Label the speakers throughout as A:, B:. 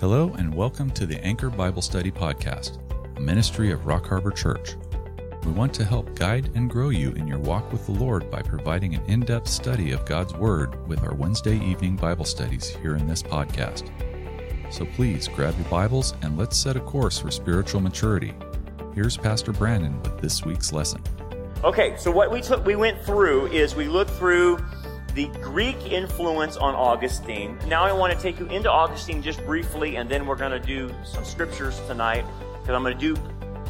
A: Hello, and welcome to the Anchor Bible Study Podcast, a ministry of Rock Harbor Church. We want to help guide and grow you in your walk with the Lord by providing an in depth study of God's Word with our Wednesday evening Bible studies here in this podcast. So please grab your Bibles and let's set a course for spiritual maturity. Here's Pastor Brandon with this week's lesson.
B: Okay, so what we took, we went through is we looked through the Greek influence on Augustine. Now I want to take you into Augustine just briefly, and then we're going to do some scriptures tonight because I'm going to do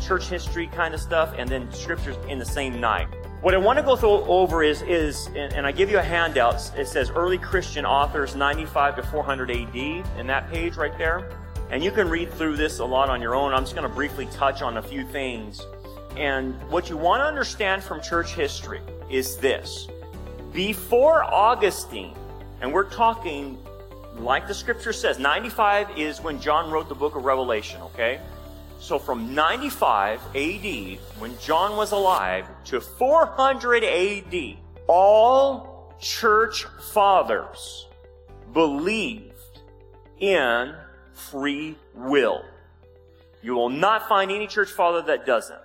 B: church history kind of stuff and then scriptures in the same night. What I want to go through over is, is and I give you a handout. It says early Christian authors 95 to 400 AD in that page right there. And you can read through this a lot on your own. I'm just going to briefly touch on a few things. And what you want to understand from church history is this before Augustine, and we're talking like the scripture says, 95 is when John wrote the book of Revelation, okay? So from 95 AD, when John was alive, to 400 AD, all church fathers believed in free will. You will not find any church father that doesn't.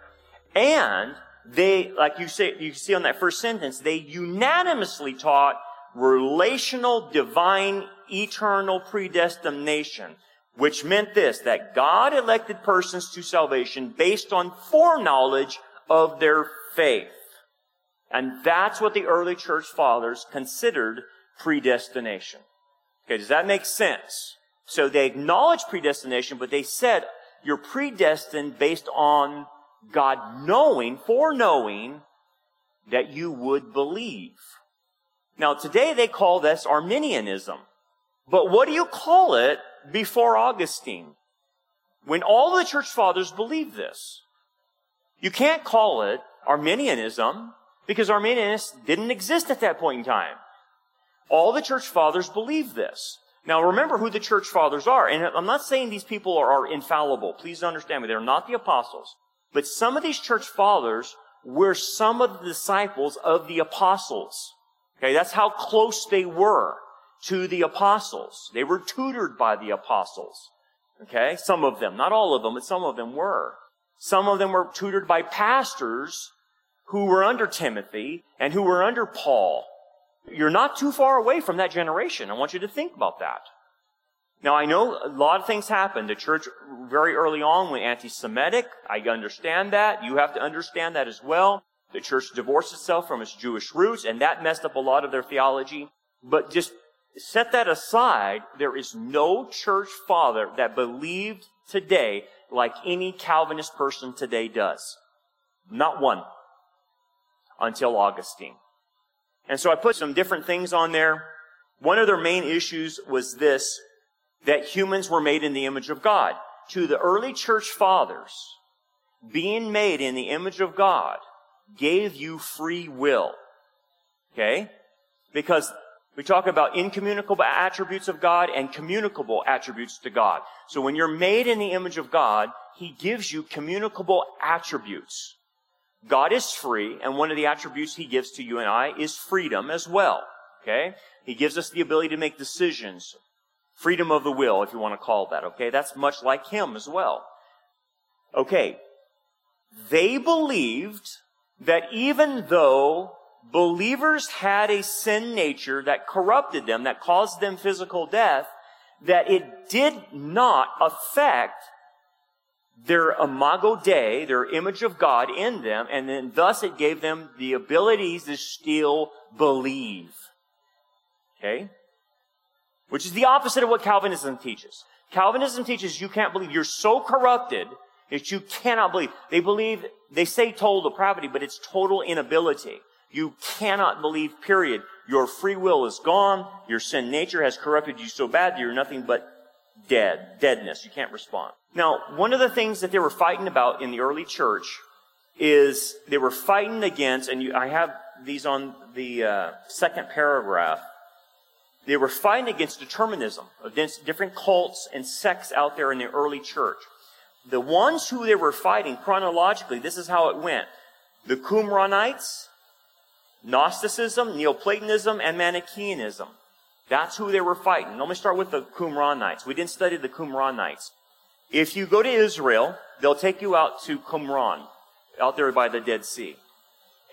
B: And they, like you say, you see on that first sentence, they unanimously taught relational, divine, eternal predestination, which meant this, that God elected persons to salvation based on foreknowledge of their faith. And that's what the early church fathers considered predestination. Okay, does that make sense? So they acknowledged predestination, but they said you're predestined based on God knowing, foreknowing that you would believe. Now today they call this Arminianism. But what do you call it before Augustine? When all the church fathers believed this. You can't call it Arminianism because Arminianists didn't exist at that point in time. All the church fathers believed this. Now remember who the church fathers are. And I'm not saying these people are, are infallible. Please understand me. They're not the apostles. But some of these church fathers were some of the disciples of the apostles. Okay, that's how close they were to the apostles. They were tutored by the apostles. Okay, some of them, not all of them, but some of them were. Some of them were tutored by pastors who were under Timothy and who were under Paul. You're not too far away from that generation. I want you to think about that. Now I know a lot of things happened. The church very early on went anti-Semitic. I understand that. You have to understand that as well. The church divorced itself from its Jewish roots and that messed up a lot of their theology. But just set that aside. There is no church father that believed today like any Calvinist person today does. Not one. Until Augustine. And so I put some different things on there. One of their main issues was this that humans were made in the image of God. To the early church fathers, being made in the image of God gave you free will. Okay? Because we talk about incommunicable attributes of God and communicable attributes to God. So when you're made in the image of God, He gives you communicable attributes. God is free, and one of the attributes He gives to you and I is freedom as well. Okay? He gives us the ability to make decisions, Freedom of the will, if you want to call that, okay? That's much like him as well. Okay. They believed that even though believers had a sin nature that corrupted them, that caused them physical death, that it did not affect their imago Dei, their image of God in them, and then thus it gave them the abilities to still believe. Okay? Which is the opposite of what Calvinism teaches. Calvinism teaches you can't believe. You're so corrupted that you cannot believe. They believe, they say total depravity, but it's total inability. You cannot believe, period. Your free will is gone. Your sin nature has corrupted you so bad that you're nothing but dead. Deadness. You can't respond. Now, one of the things that they were fighting about in the early church is they were fighting against, and you, I have these on the uh, second paragraph, they were fighting against determinism, against different cults and sects out there in the early church. The ones who they were fighting chronologically, this is how it went. The Qumranites, Gnosticism, Neoplatonism, and Manichaeanism. That's who they were fighting. Let me start with the Qumranites. We didn't study the Qumranites. If you go to Israel, they'll take you out to Qumran, out there by the Dead Sea.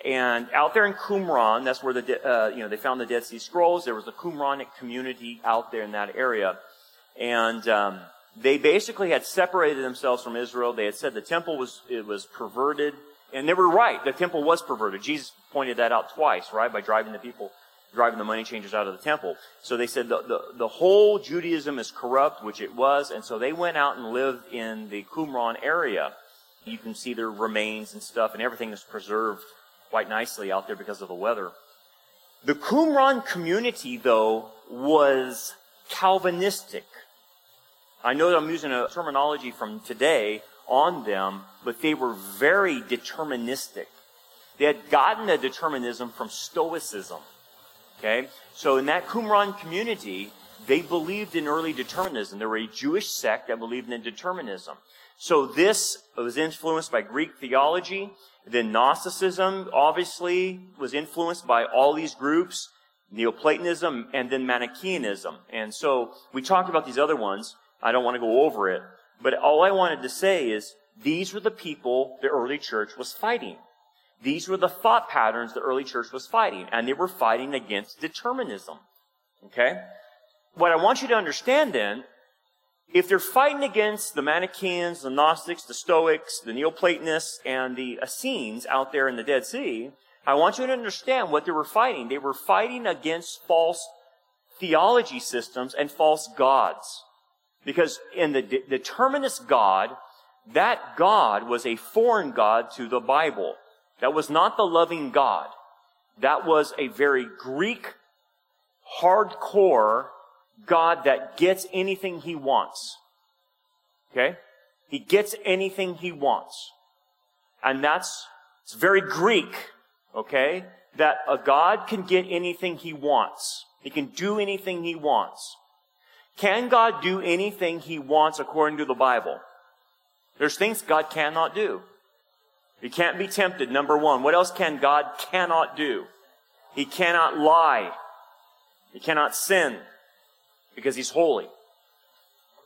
B: And out there in Qumran, that's where the, uh, you know, they found the Dead Sea Scrolls. There was a Qumranic community out there in that area. And, um, they basically had separated themselves from Israel. They had said the temple was, it was perverted. And they were right. The temple was perverted. Jesus pointed that out twice, right? By driving the people, driving the money changers out of the temple. So they said the, the, the whole Judaism is corrupt, which it was. And so they went out and lived in the Qumran area. You can see their remains and stuff, and everything is preserved quite nicely out there because of the weather. The Qumran community, though, was Calvinistic. I know that I'm using a terminology from today on them, but they were very deterministic. They had gotten a determinism from Stoicism. Okay? So in that Qumran community, they believed in early determinism. They were a Jewish sect that believed in determinism. So this was influenced by Greek theology. Then Gnosticism obviously was influenced by all these groups, Neoplatonism and then Manichaeanism. And so we talked about these other ones. I don't want to go over it. But all I wanted to say is these were the people the early church was fighting. These were the thought patterns the early church was fighting. And they were fighting against determinism. Okay? What I want you to understand then if they're fighting against the Manichaeans, the Gnostics, the Stoics, the Neoplatonists, and the Essenes out there in the Dead Sea, I want you to understand what they were fighting. They were fighting against false theology systems and false gods. Because in the de- determinist God, that God was a foreign God to the Bible. That was not the loving God. That was a very Greek, hardcore God that gets anything he wants. Okay? He gets anything he wants. And that's, it's very Greek, okay? That a God can get anything he wants. He can do anything he wants. Can God do anything he wants according to the Bible? There's things God cannot do. He can't be tempted, number one. What else can God cannot do? He cannot lie. He cannot sin because he's holy.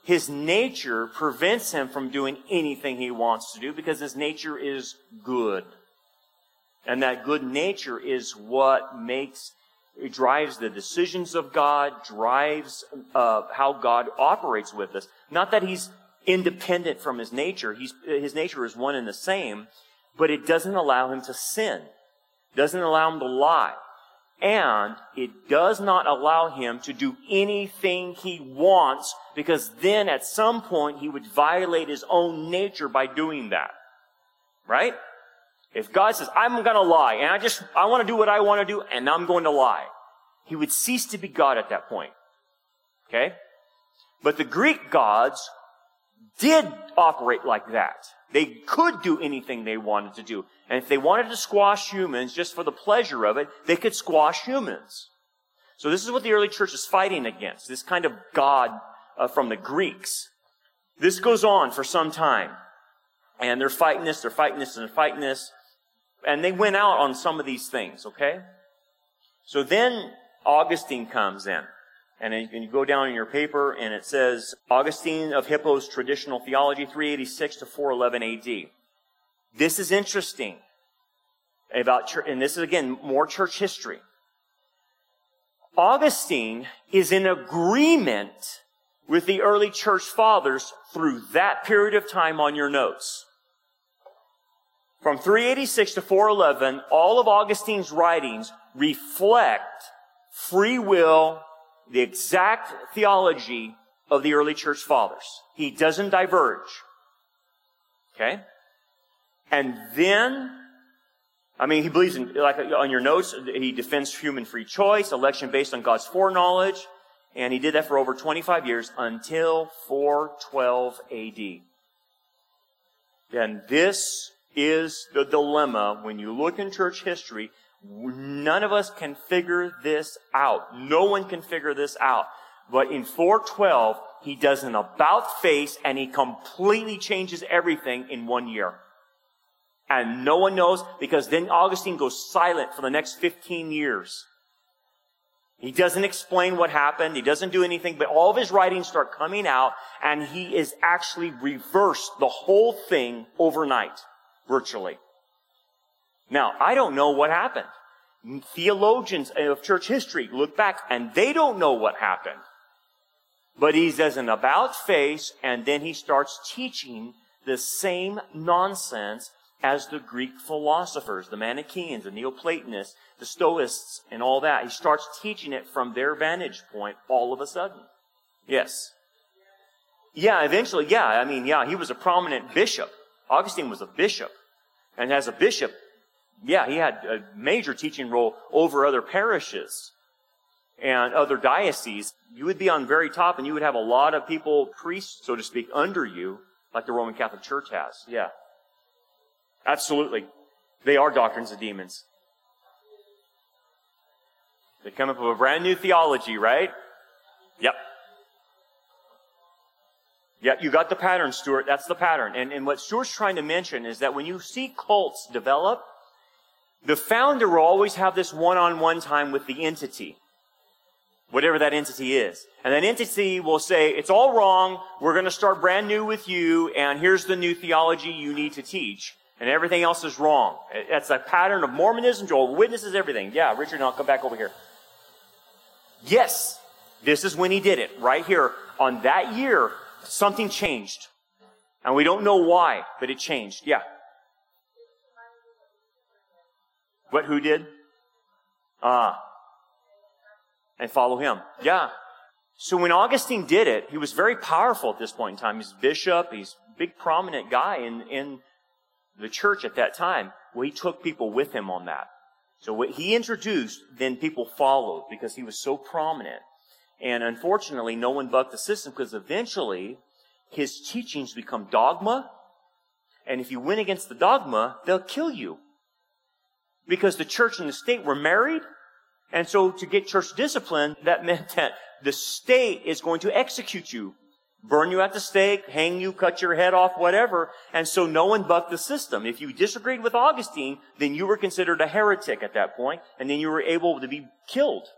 B: His nature prevents him from doing anything he wants to do because his nature is good. And that good nature is what makes, it drives the decisions of God, drives uh, how God operates with us. Not that he's independent from his nature. He's, his nature is one and the same, but it doesn't allow him to sin. Doesn't allow him to lie and it does not allow him to do anything he wants because then at some point he would violate his own nature by doing that. Right? If God says, I'm gonna lie, and I just, I wanna do what I wanna do, and I'm going to lie, he would cease to be God at that point. Okay? But the Greek gods did operate like that. They could do anything they wanted to do. And if they wanted to squash humans just for the pleasure of it, they could squash humans. So this is what the early church is fighting against. This kind of God uh, from the Greeks. This goes on for some time. And they're fighting this, they're fighting this, and they're fighting this. And they went out on some of these things, okay? So then Augustine comes in. And you go down in your paper and it says Augustine of Hippo's Traditional Theology, 386 to 411 AD. This is interesting about and this is again more church history. Augustine is in agreement with the early church fathers through that period of time on your notes. From 386 to 411, all of Augustine's writings reflect free will the exact theology of the early church fathers. He doesn't diverge. Okay? And then, I mean, he believes in, like on your notes, he defends human free choice, election based on God's foreknowledge, and he did that for over 25 years until 412 AD. Then this is the dilemma when you look in church history None of us can figure this out. No one can figure this out. But in 412, he does an about face and he completely changes everything in one year. And no one knows because then Augustine goes silent for the next 15 years. He doesn't explain what happened. He doesn't do anything, but all of his writings start coming out and he is actually reversed the whole thing overnight, virtually. Now, I don't know what happened. Theologians of church history look back and they don't know what happened. But he does an about face and then he starts teaching the same nonsense as the Greek philosophers, the Manichaeans, the Neoplatonists, the Stoics, and all that. He starts teaching it from their vantage point all of a sudden. Yes. Yeah, eventually, yeah. I mean, yeah, he was a prominent bishop. Augustine was a bishop. And as a bishop, yeah, he had a major teaching role over other parishes and other dioceses. You would be on very top and you would have a lot of people, priests, so to speak, under you, like the Roman Catholic Church has. Yeah. Absolutely. They are doctrines of demons. They come up with a brand new theology, right? Yep. Yeah, you got the pattern, Stuart. That's the pattern. And, and what Stuart's trying to mention is that when you see cults develop, the founder will always have this one-on-one time with the entity. Whatever that entity is. And that entity will say, it's all wrong, we're gonna start brand new with you, and here's the new theology you need to teach and everything else is wrong. That's a pattern of Mormonism, Jehovah's Witnesses, everything. Yeah, Richard, I'll come back over here. Yes, this is when he did it. Right here. On that year, something changed. And we don't know why, but it changed. Yeah. What, who did? Ah. and follow him. Yeah. So when Augustine did it, he was very powerful at this point in time. He's bishop, he's a big prominent guy in, in the church at that time, well, he took people with him on that. So what he introduced, then people followed because he was so prominent. And unfortunately, no one bucked the system because eventually his teachings become dogma. And if you win against the dogma, they'll kill you. Because the church and the state were married. And so to get church discipline, that meant that the state is going to execute you burn you at the stake, hang you, cut your head off, whatever. And so no one bucked the system. If you disagreed with Augustine, then you were considered a heretic at that point, and then you were able to be killed.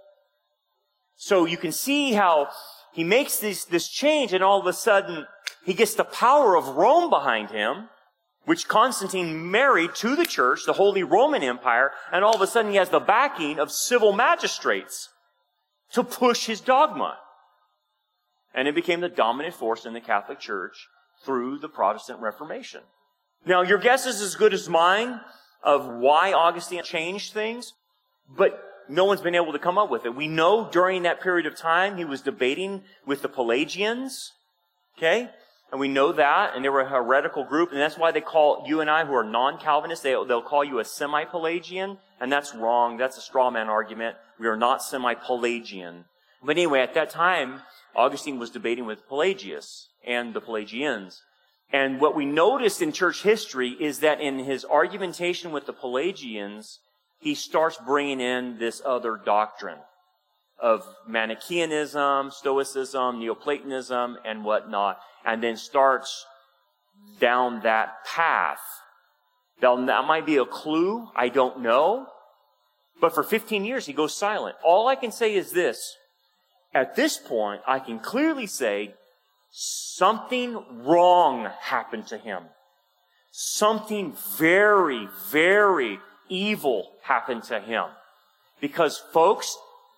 B: So you can see how he makes this, this change, and all of a sudden, he gets the power of Rome behind him, which Constantine married to the church, the Holy Roman Empire, and all of a sudden he has the backing of civil magistrates to push his dogma and it became the dominant force in the Catholic Church through the Protestant Reformation. Now, your guess is as good as mine of why Augustine changed things, but no one's been able to come up with it. We know during that period of time he was debating with the Pelagians, okay? And we know that, and they were a heretical group, and that's why they call you and I, who are non-Calvinists, they, they'll call you a semi-Pelagian, and that's wrong. That's a straw man argument. We are not semi-Pelagian. But anyway, at that time, Augustine was debating with Pelagius and the Pelagians. And what we notice in church history is that in his argumentation with the Pelagians, he starts bringing in this other doctrine of Manichaeanism, Stoicism, Neoplatonism, and whatnot, and then starts down that path. That might be a clue. I don't know. But for 15 years, he goes silent. All I can say is this. At this point, I can clearly say something wrong happened to him. Something very, very evil happened to him. Because folks,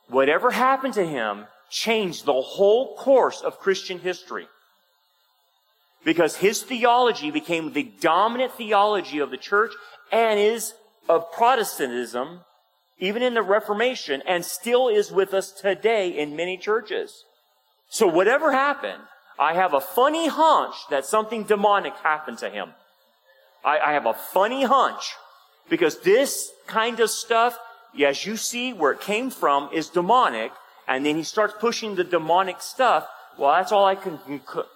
B: whatever happened to him changed the whole course of Christian history. Because his theology became the dominant theology of the church and is of Protestantism even in the Reformation, and still is with us today in many churches. So whatever happened, I have a funny hunch that something demonic happened to him. I, I have a funny hunch because this kind of stuff, as you see where it came from, is demonic, and then he starts pushing the demonic stuff. Well, that's all I can,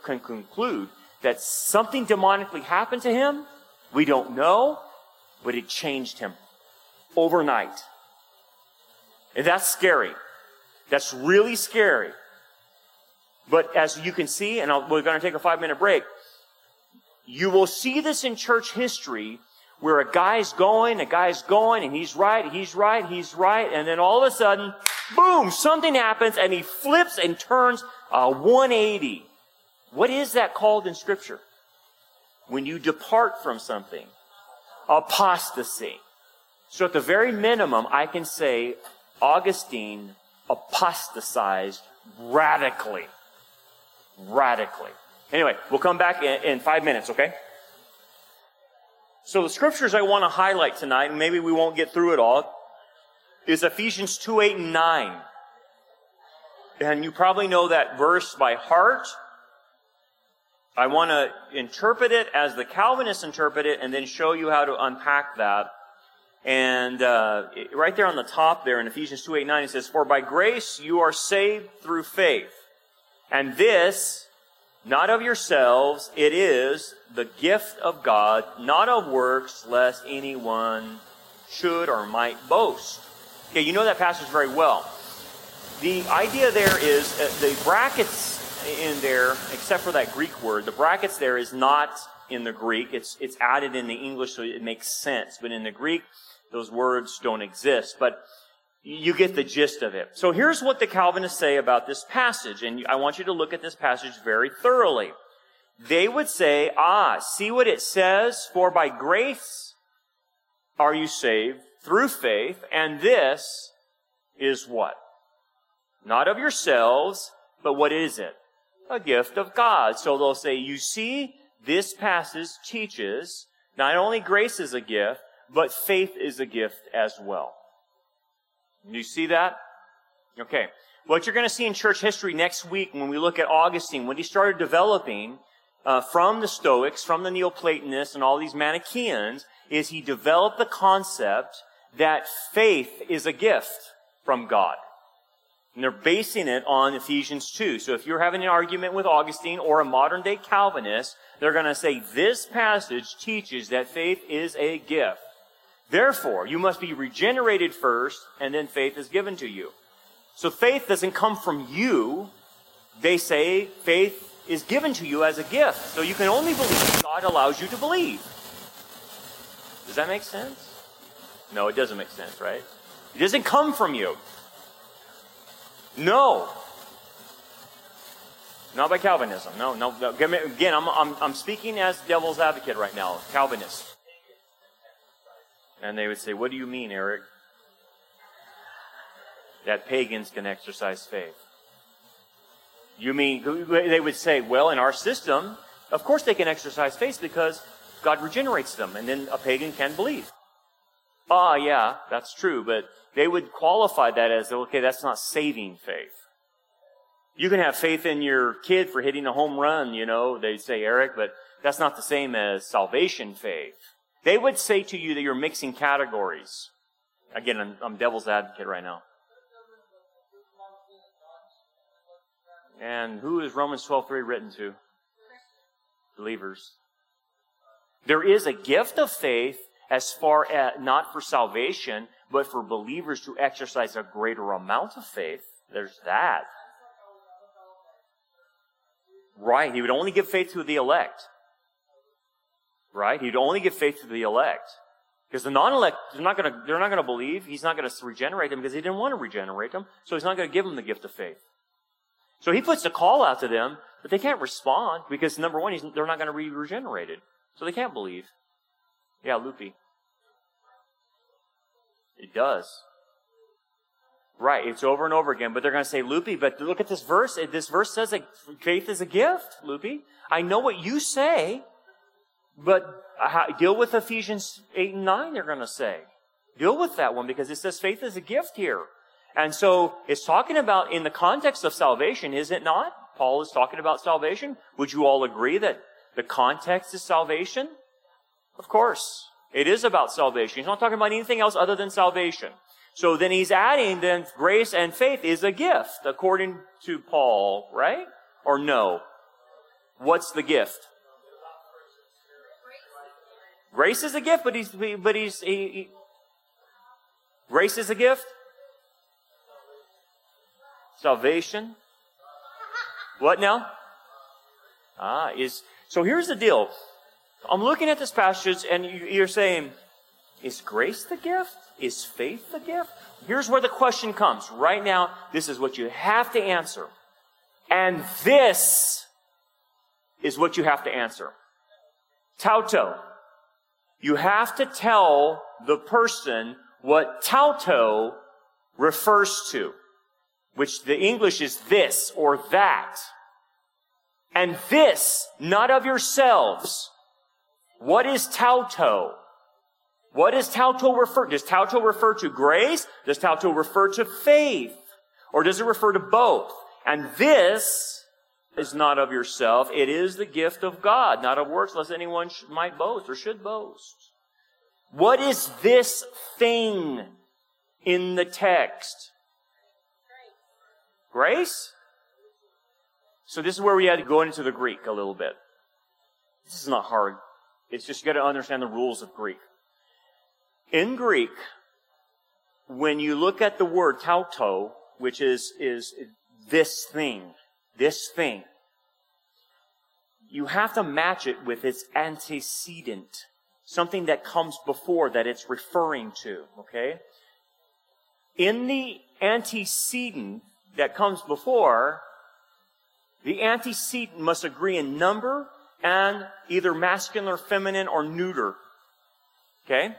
B: can conclude that something demonically happened to him. We don't know, but it changed him overnight. And that's scary. That's really scary. But as you can see, and I'll, we're going to take a five minute break, you will see this in church history where a guy's going, a guy's going, and he's right, he's right, he's right, and then all of a sudden, boom, something happens and he flips and turns uh, a 180. What is that called in scripture? When you depart from something. Apostasy. So at the very minimum, I can say Augustine apostatized radically. Radically. Anyway, we'll come back in, in five minutes, okay? So the scriptures I want to highlight tonight, and maybe we won't get through it all, is Ephesians 2, 8, and 9. And you probably know that verse by heart. I want to interpret it as the Calvinists interpret it and then show you how to unpack that. And uh, right there on the top there in Ephesians 2, 8, 9, it says, For by grace you are saved through faith. And this, not of yourselves, it is the gift of God, not of works, lest anyone should or might boast. Okay, you know that passage very well. The idea there is uh, the brackets in there, except for that Greek word, the brackets there is not in the Greek. It's, it's added in the English so it makes sense. But in the Greek, those words don't exist. But you get the gist of it. So here's what the Calvinists say about this passage, and I want you to look at this passage very thoroughly. They would say, ah, see what it says? For by grace are you saved through faith, and this is what? Not of yourselves, but what is it? A gift of God. So they'll say, you see, this passage teaches not only grace is a gift, but faith is a gift as well. You see that? Okay. What you're going to see in church history next week when we look at Augustine, when he started developing uh, from the Stoics, from the Neoplatonists, and all these Manichaeans, is he developed the concept that faith is a gift from God. And they're basing it on Ephesians 2. So if you're having an argument with Augustine or a modern day Calvinist, they're going to say this passage teaches that faith is a gift. Therefore, you must be regenerated first, and then faith is given to you. So faith doesn't come from you. They say faith is given to you as a gift. So you can only believe God allows you to believe. Does that make sense? No, it doesn't make sense, right? It doesn't come from you. No. Not by Calvinism. No, no. Again, I'm, I'm, I'm speaking as devil's advocate right now, Calvinist. And they would say, What do you mean, Eric? That pagans can exercise faith. You mean, they would say, Well, in our system, of course they can exercise faith because God regenerates them, and then a pagan can believe. Ah, yeah, that's true, but they would qualify that as, okay, that's not saving faith. You can have faith in your kid for hitting a home run, you know, they'd say, Eric, but that's not the same as salvation faith. They would say to you that you're mixing categories. Again, I'm, I'm devil's advocate right now. And who is Romans 12:3 written to? Believers. There is a gift of faith as far as not for salvation, but for believers to exercise a greater amount of faith. There's that. Right. He would only give faith to the elect right? He'd only give faith to the elect. Because the non-elect, they're not going to, they're not going to believe. He's not going to regenerate them because he didn't want to regenerate them. So he's not going to give them the gift of faith. So he puts the call out to them, but they can't respond because number one, they're not going to be regenerated. So they can't believe. Yeah, loopy. It does. Right, it's over and over again, but they're going to say, Loopy, but look at this verse. This verse says that faith is a gift, Loopy. I know what you say, but deal with Ephesians 8 and 9, they're going to say. Deal with that one because it says faith is a gift here. And so it's talking about in the context of salvation, is it not? Paul is talking about salvation. Would you all agree that the context is salvation? Of course. It is about salvation. He's not talking about anything else other than salvation. So then he's adding then grace and faith is a gift according to Paul, right? Or no? What's the gift? Grace is a gift, but he's, but he's, he, he, grace is a gift. Salvation. What now? Ah, is, so here's the deal. I'm looking at this passage and you're saying, Is grace the gift? Is faith the gift? Here's where the question comes. Right now, this is what you have to answer. And this is what you have to answer. Tauto. You have to tell the person what tauto refers to, which the English is this or that. And this, not of yourselves. What is tauto? What does tauto refer? To? Does tauto refer to grace? Does tauto refer to faith? Or does it refer to both? And this is not of yourself. It is the gift of God, not of works, lest anyone might boast or should boast. What is this thing in the text? Grace? So this is where we had to go into the Greek a little bit. This is not hard. It's just you got to understand the rules of Greek. In Greek, when you look at the word tauto, which is, is this thing, this thing, you have to match it with its antecedent, something that comes before that it's referring to, okay? In the antecedent that comes before, the antecedent must agree in number and either masculine or feminine or neuter. Okay?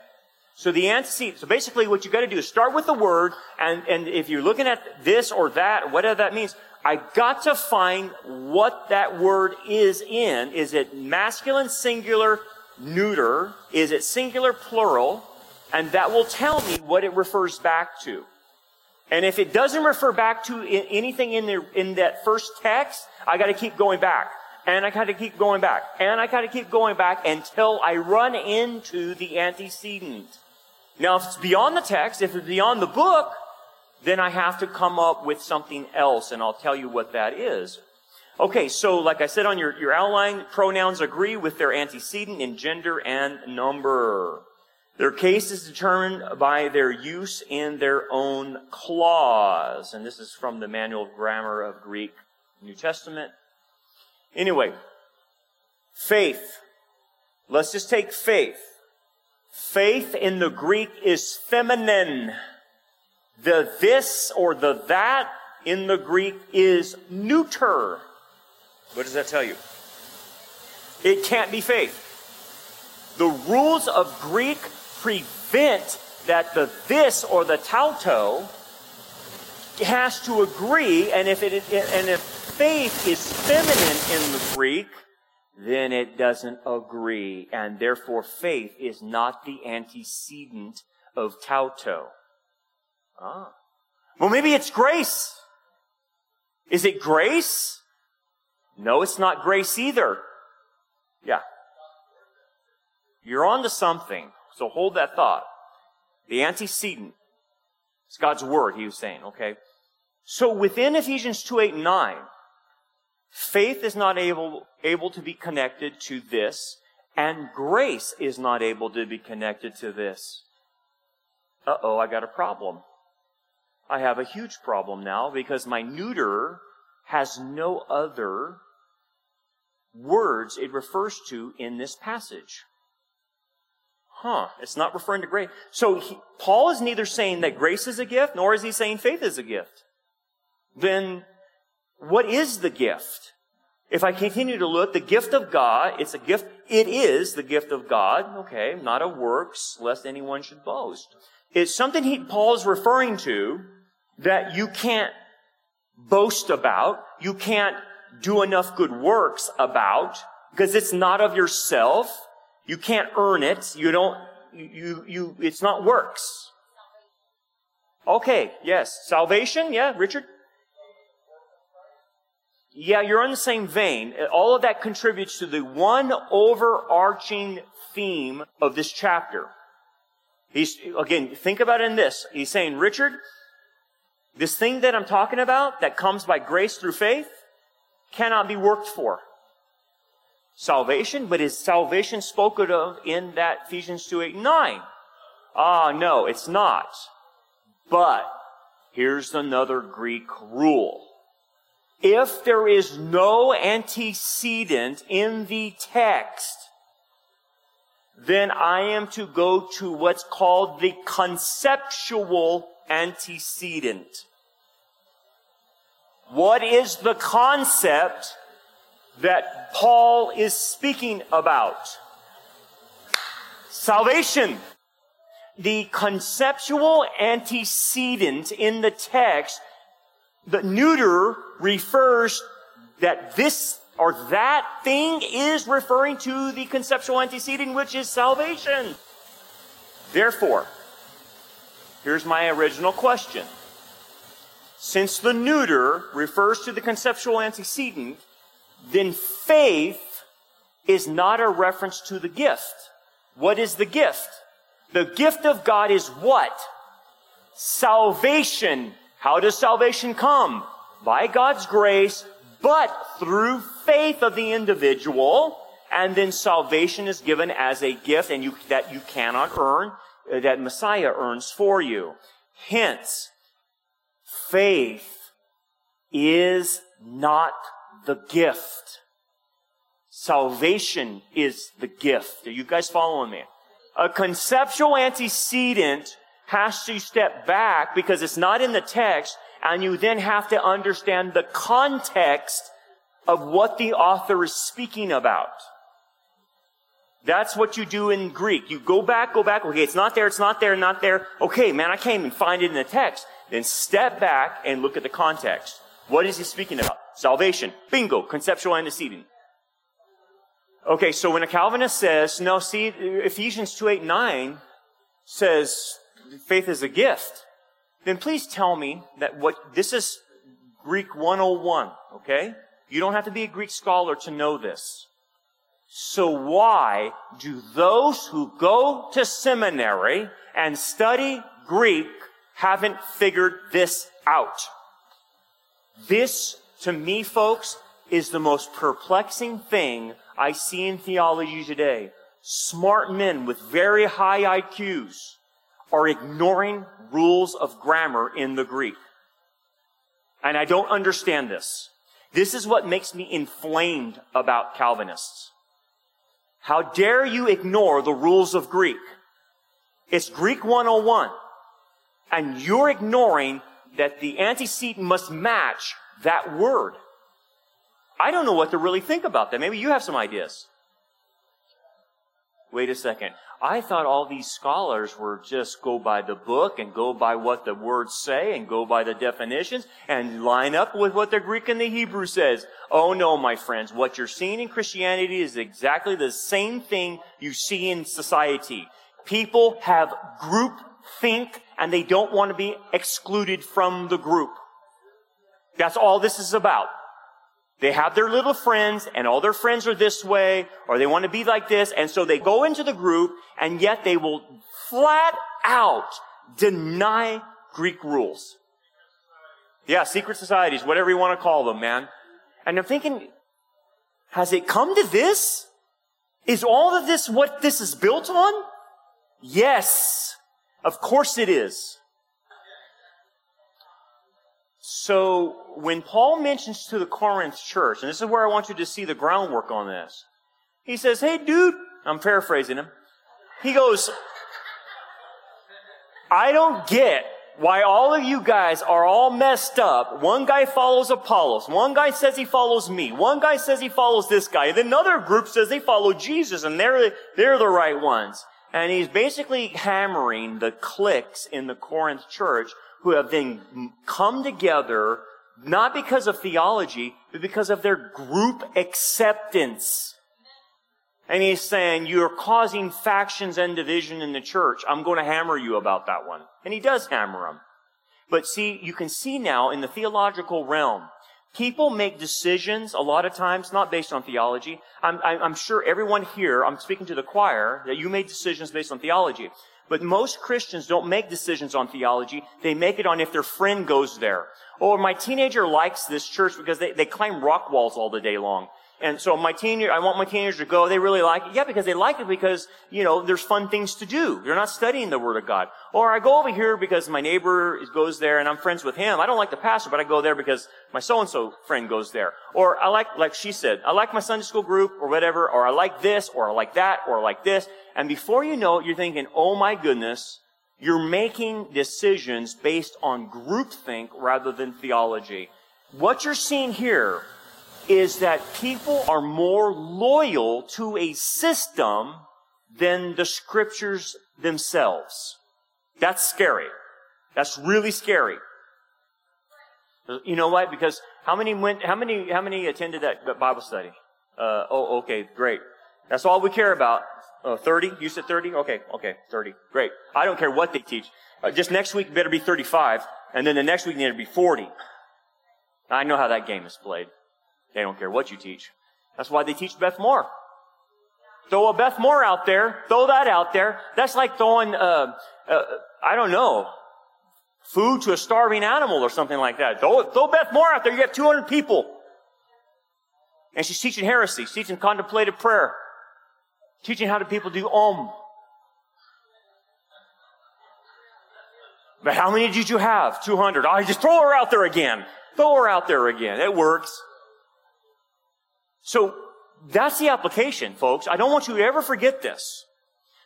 B: So the antecedent, so basically what you got to do is start with the word, and, and if you're looking at this or that, whatever that means, I got to find what that word is in. Is it masculine, singular, neuter? Is it singular, plural? And that will tell me what it refers back to. And if it doesn't refer back to anything in, the, in that first text, I got to keep going back. And I got to keep going back. And I got to keep going back until I run into the antecedent. Now, if it's beyond the text, if it's beyond the book, then I have to come up with something else, and I'll tell you what that is. Okay, so like I said on your, your outline, pronouns agree with their antecedent in gender and number. Their case is determined by their use in their own clause. And this is from the Manual of Grammar of Greek New Testament. Anyway, faith. Let's just take faith. Faith in the Greek is feminine. The this or the that in the Greek is neuter. What does that tell you? It can't be faith. The rules of Greek prevent that the this or the tauto has to agree, and if it and if faith is feminine in the Greek, then it doesn't agree, and therefore faith is not the antecedent of tauto. Ah. Well, maybe it's grace. Is it grace? No, it's not grace either. Yeah. You're on to something, so hold that thought. The antecedent. It's God's word, he was saying, okay? So within Ephesians 2, 8, 9, Faith is not able, able to be connected to this, and grace is not able to be connected to this. Uh oh, I got a problem. I have a huge problem now because my neuter has no other words it refers to in this passage. Huh, it's not referring to grace. So he, Paul is neither saying that grace is a gift, nor is he saying faith is a gift. Then what is the gift? If I continue to look, the gift of God, it's a gift, it is the gift of God, okay, not of works, lest anyone should boast. It's something he, Paul is referring to that you can't boast about, you can't do enough good works about, because it's not of yourself. You can't earn it. You don't, you, you, it's not works. Okay, yes. Salvation, yeah, Richard? yeah, you're in the same vein. All of that contributes to the one overarching theme of this chapter. He's, again, think about it in this. He's saying, Richard, this thing that I'm talking about that comes by grace through faith cannot be worked for. Salvation, but is salvation spoken of in that Ephesians 2, 8, 9? Ah, no, it's not. But here's another Greek rule if there is no antecedent in the text, then I am to go to what's called the conceptual antecedent. What is the concept that Paul is speaking about? Salvation. The conceptual antecedent in the text, the neuter refers that this or that thing is referring to the conceptual antecedent, which is salvation. Therefore, here's my original question. Since the neuter refers to the conceptual antecedent, then faith is not a reference to the gift. What is the gift? The gift of God is what? Salvation. How does salvation come? By God's grace, but through faith of the individual, and then salvation is given as a gift and you, that you cannot earn, uh, that Messiah earns for you. Hence, faith is not the gift. Salvation is the gift. Are you guys following me? A conceptual antecedent has to step back because it's not in the text and you then have to understand the context of what the author is speaking about. That's what you do in Greek. You go back, go back. Okay, it's not there, it's not there, not there. Okay, man, I can't even find it in the text. Then step back and look at the context. What is he speaking about? Salvation. Bingo. Conceptual antecedent. Okay, so when a Calvinist says, no, see, Ephesians 2, 8, 9 says faith is a gift then please tell me that what, this is Greek 101, okay? You don't have to be a Greek scholar to know this. So why do those who go to seminary and study Greek haven't figured this out? This, to me, folks, is the most perplexing thing I see in theology today. Smart men with very high IQs are ignoring rules of grammar in the Greek. And I don't understand this. This is what makes me inflamed about Calvinists. How dare you ignore the rules of Greek? It's Greek 101. And you're ignoring that the antecedent must match that word. I don't know what to really think about that. Maybe you have some ideas. Wait a second. I thought all these scholars were just go by the book and go by what the words say and go by the definitions and line up with what the Greek and the Hebrew says. Oh no, my friends. What you're seeing in Christianity is exactly the same thing you see in society. People have group think and they don't want to be excluded from the group. That's all this is about. They have their little friends and all their friends are this way or they want to be like this. And so they go into the group and yet they will flat out deny Greek rules. Yeah, secret societies, whatever you want to call them, man. And I'm thinking, has it come to this? Is all of this what this is built on? Yes. Of course it is. So when Paul mentions to the Corinth church, and this is where I want you to see the groundwork on this, he says, Hey, dude, I'm paraphrasing him. He goes, I don't get why all of you guys are all messed up. One guy follows Apollos. One guy says he follows me. One guy says he follows this guy. And another group says they follow Jesus and they're, they're the right ones. And he's basically hammering the cliques in the Corinth church who have then come together not because of theology, but because of their group acceptance. And he's saying, you're causing factions and division in the church. I'm going to hammer you about that one. And he does hammer them. But see, you can see now in the theological realm, people make decisions a lot of times not based on theology. I'm, I'm sure everyone here, I'm speaking to the choir, that you made decisions based on theology. But most Christians don't make decisions on theology. They make it on if their friend goes there. Or my teenager likes this church because they, they climb rock walls all the day long. And so my teenager, I want my teenagers to go. They really like it. Yeah, because they like it because, you know, there's fun things to do. They're not studying the Word of God. Or I go over here because my neighbor goes there and I'm friends with him. I don't like the pastor, but I go there because my so-and-so friend goes there. Or I like, like she said, I like my Sunday school group or whatever, or I like this, or I like that, or I like this. And before you know it, you're thinking, oh my goodness, you're making decisions based on groupthink rather than theology. What you're seeing here is that people are more loyal to a system than the scriptures themselves. That's scary. That's really scary. You know why? Because how many went, how many, how many attended that Bible study? Uh, oh, okay, great. That's all we care about. Uh, 30? You said 30? Okay, okay, 30. Great. I don't care what they teach. Uh, just next week better be 35, and then the next week to be 40. I know how that game is played. They don't care what you teach. That's why they teach Beth Moore. Throw a Beth Moore out there. Throw that out there. That's like throwing, uh, uh, I don't know, food to a starving animal or something like that. Throw, throw Beth Moore out there. You have 200 people. And she's teaching heresy. She's teaching contemplative prayer. Teaching how do people do Om. But how many did you have? 200. I oh, just throw her out there again. Throw her out there again. It works. So that's the application, folks. I don't want you to ever forget this.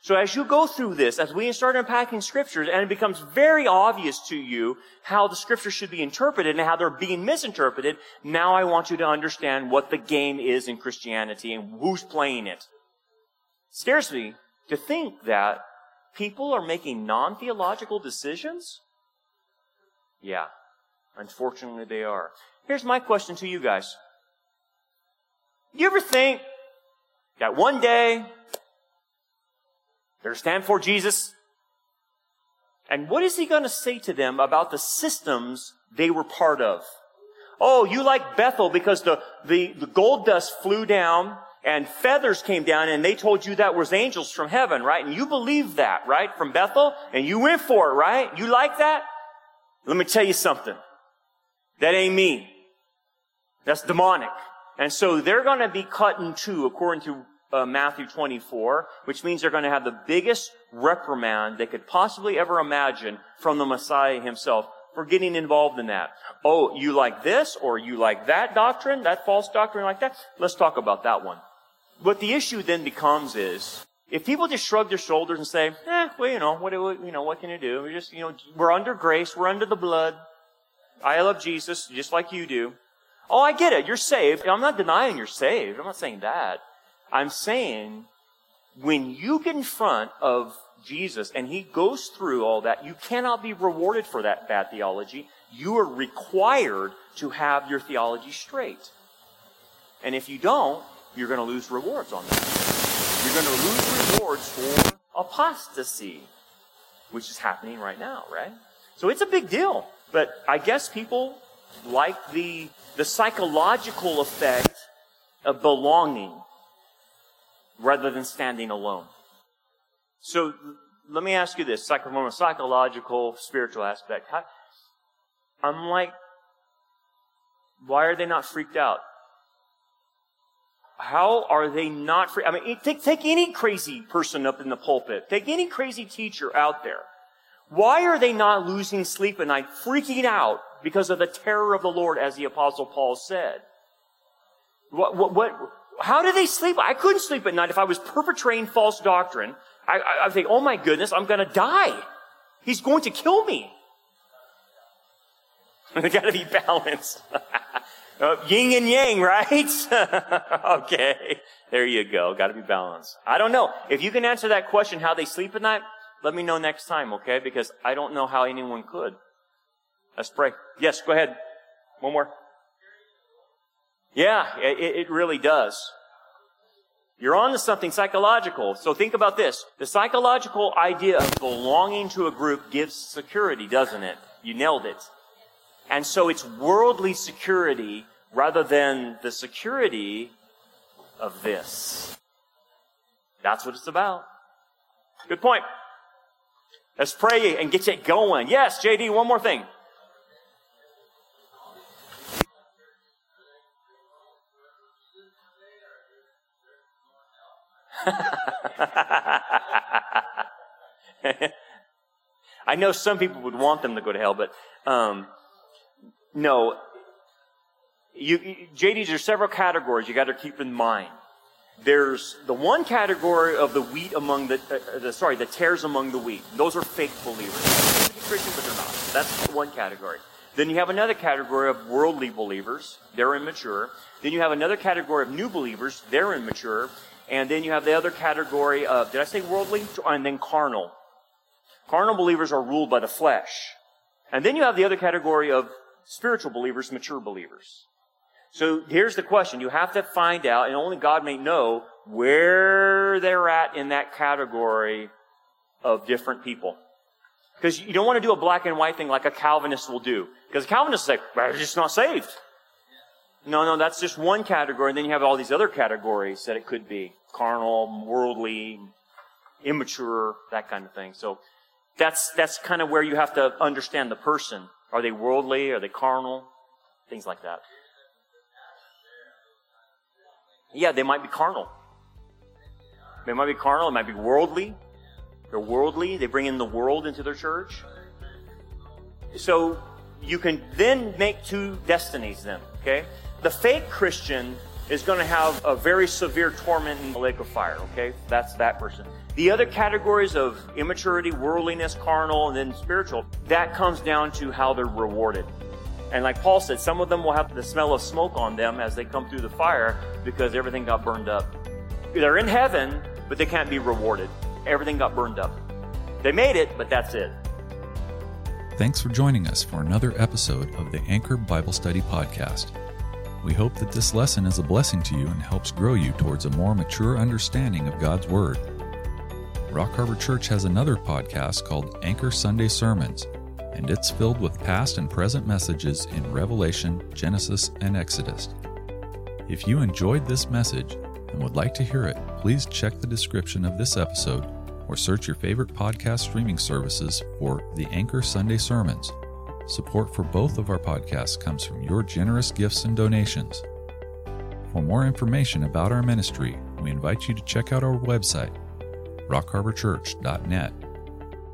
B: So as you go through this, as we start unpacking scriptures, and it becomes very obvious to you how the scriptures should be interpreted and how they're being misinterpreted, now I want you to understand what the game is in Christianity and who's playing it. scares me to think that people are making non-theological decisions. Yeah. Unfortunately, they are. Here's my question to you guys. You ever think that one day they're stand for Jesus? And what is he going to say to them about the systems they were part of? Oh, you like Bethel because the, the, the gold dust flew down and feathers came down and they told you that was angels from heaven, right? And you believed that, right? From Bethel and you went for it, right? You like that? Let me tell you something. That ain't me. That's demonic. And so they're going to be cut in two according to uh, Matthew 24, which means they're going to have the biggest reprimand they could possibly ever imagine from the Messiah himself for getting involved in that. Oh, you like this or you like that doctrine, that false doctrine like that? Let's talk about that one. What the issue then becomes is, if people just shrug their shoulders and say, eh, well, you know, what, you know, what can you do? We're just, you know, we're under grace, we're under the blood. I love Jesus just like you do. Oh, I get it. You're saved. I'm not denying you're saved. I'm not saying that. I'm saying when you get in front of Jesus and he goes through all that, you cannot be rewarded for that bad theology. You are required to have your theology straight. And if you don't, you're going to lose rewards on that. You're going to lose rewards for apostasy, which is happening right now, right? So it's a big deal. But I guess people like the the psychological effect of belonging rather than standing alone. So let me ask you this, from a psychological, spiritual aspect. How, I'm like, why are they not freaked out? How are they not free? I mean, take, take any crazy person up in the pulpit. Take any crazy teacher out there. Why are they not losing sleep at night, freaking out because of the terror of the Lord, as the apostle Paul said? What, what, what how do they sleep? I couldn't sleep at night if I was perpetrating false doctrine. I, I, I think, oh my goodness, I'm going to die. He's going to kill me. They got to be balanced. uh, yin and yang, right? okay. There you go. Got to be balanced. I don't know. If you can answer that question, how they sleep at night, let me know next time, okay? Because I don't know how anyone could. Let's pray. Yes, go ahead. One more. Yeah, it, it really does. You're on to something psychological. So think about this. The psychological idea of belonging to a group gives security, doesn't it? You nailed it. And so it's worldly security rather than the security of this. That's what it's about. Good point. Let's pray and get you going. Yes, JD, one more thing. I know some people would want them to go to hell, but um, no. You, you, JDs, there's several categories you got to keep in mind. There's the one category of the wheat among the, uh, the sorry, the tares among the wheat. Those are fake believers. They're Christian, but they're not. That's one category. Then you have another category of worldly believers. They're immature. Then you have another category of new believers. They're immature. And then you have the other category of, did I say worldly? And then carnal. Carnal believers are ruled by the flesh. And then you have the other category of spiritual believers, mature believers. So here's the question. You have to find out, and only God may know, where they're at in that category of different people. Because you don't want to do a black and white thing like a Calvinist will do. Because Calvinists say, well, they're just not saved. No, no, that's just one category. And then you have all these other categories that it could be. Carnal, worldly, immature, that kind of thing. So that's, that's kind of where you have to understand the person. Are they worldly? Are they carnal? Things like that. Yeah, they might be carnal. They might be carnal. It might be worldly. They're worldly. They bring in the world into their church. So you can then make two destinies then, okay? The fake Christian is going to have a very severe torment in the lake of fire, okay? That's that person. The other categories of immaturity, worldliness, carnal, and then spiritual, that comes down to how they're rewarded. And like Paul said, some of them will have the smell of smoke on them as they come through the fire because everything got burned up. They're in heaven, but they can't be rewarded. Everything got burned up. They made it, but that's it.
A: Thanks for joining us for another episode of the Anchor Bible Study Podcast. We hope that this lesson is a blessing to you and helps grow you towards a more mature understanding of God's Word. Rock Harbor Church has another podcast called Anchor Sunday Sermons and it's filled with past and present messages in Revelation, Genesis, and Exodus. If you enjoyed this message and would like to hear it, please check the description of this episode or search your favorite podcast streaming services for the Anchor Sunday Sermons. Support for both of our podcasts comes from your generous gifts and donations. For more information about our ministry, we invite you to check out our website, rockharborchurch.net.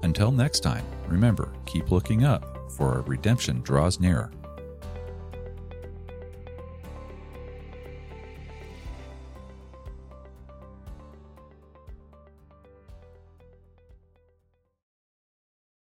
A: Until next time, remember, keep looking up, for our redemption draws nearer.